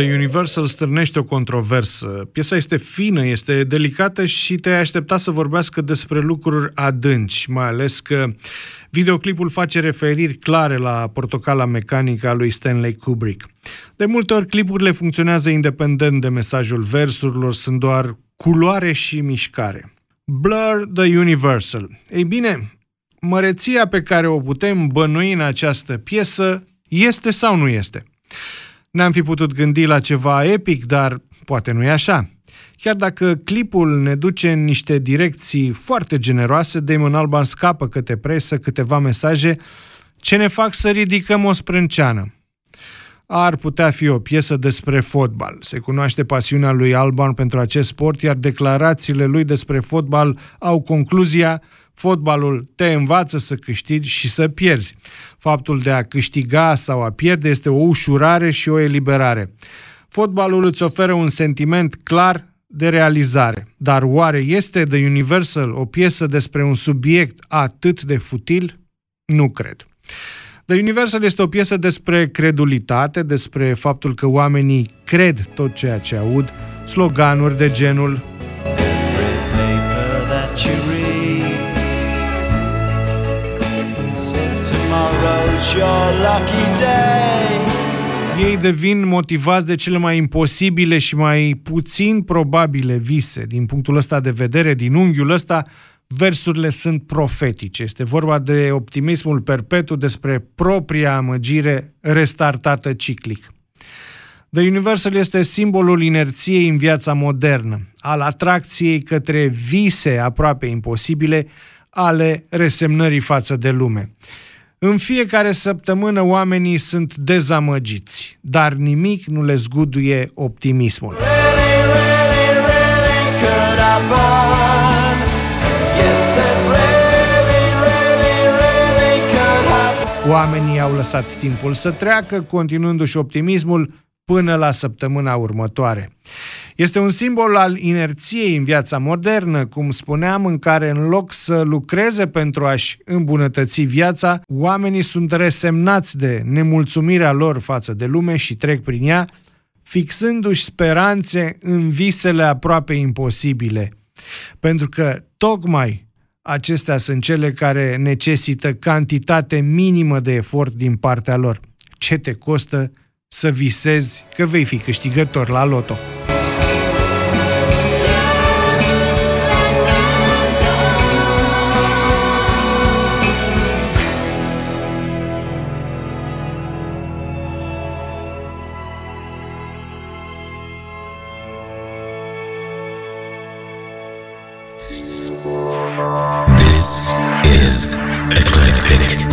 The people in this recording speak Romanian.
The Universal stârnește o controversă. Piesa este fină, este delicată și te-ai aștepta să vorbească despre lucruri adânci, mai ales că videoclipul face referiri clare la portocala mecanică a lui Stanley Kubrick. De multe ori clipurile funcționează independent de mesajul versurilor, sunt doar culoare și mișcare. Blur the Universal. Ei bine, măreția pe care o putem bănui în această piesă este sau nu este? Ne-am fi putut gândi la ceva epic, dar poate nu e așa. Chiar dacă clipul ne duce în niște direcții foarte generoase, Damon Alban scapă câte presă, câteva mesaje ce ne fac să ridicăm o sprânceană. Ar putea fi o piesă despre fotbal. Se cunoaște pasiunea lui Alban pentru acest sport, iar declarațiile lui despre fotbal au concluzia Fotbalul te învață să câștigi și să pierzi. Faptul de a câștiga sau a pierde este o ușurare și o eliberare. Fotbalul îți oferă un sentiment clar de realizare. Dar oare este The Universal o piesă despre un subiect atât de futil? Nu cred. The Universal este o piesă despre credulitate, despre faptul că oamenii cred tot ceea ce aud, sloganuri de genul Ei devin motivați de cele mai imposibile și mai puțin probabile vise. Din punctul ăsta de vedere, din unghiul ăsta, versurile sunt profetice. Este vorba de optimismul perpetu despre propria amăgire restartată ciclic. The Universal este simbolul inerției în viața modernă, al atracției către vise aproape imposibile, ale resemnării față de lume. În fiecare săptămână oamenii sunt dezamăgiți, dar nimic nu le zguduie optimismul. Oamenii au lăsat timpul să treacă, continuându-și optimismul până la săptămâna următoare. Este un simbol al inerției în viața modernă, cum spuneam, în care în loc să lucreze pentru a-și îmbunătăți viața, oamenii sunt resemnați de nemulțumirea lor față de lume și trec prin ea, fixându-și speranțe în visele aproape imposibile. Pentru că tocmai acestea sunt cele care necesită cantitate minimă de efort din partea lor. Ce te costă să visezi că vei fi câștigător la loto? This is Eclectic.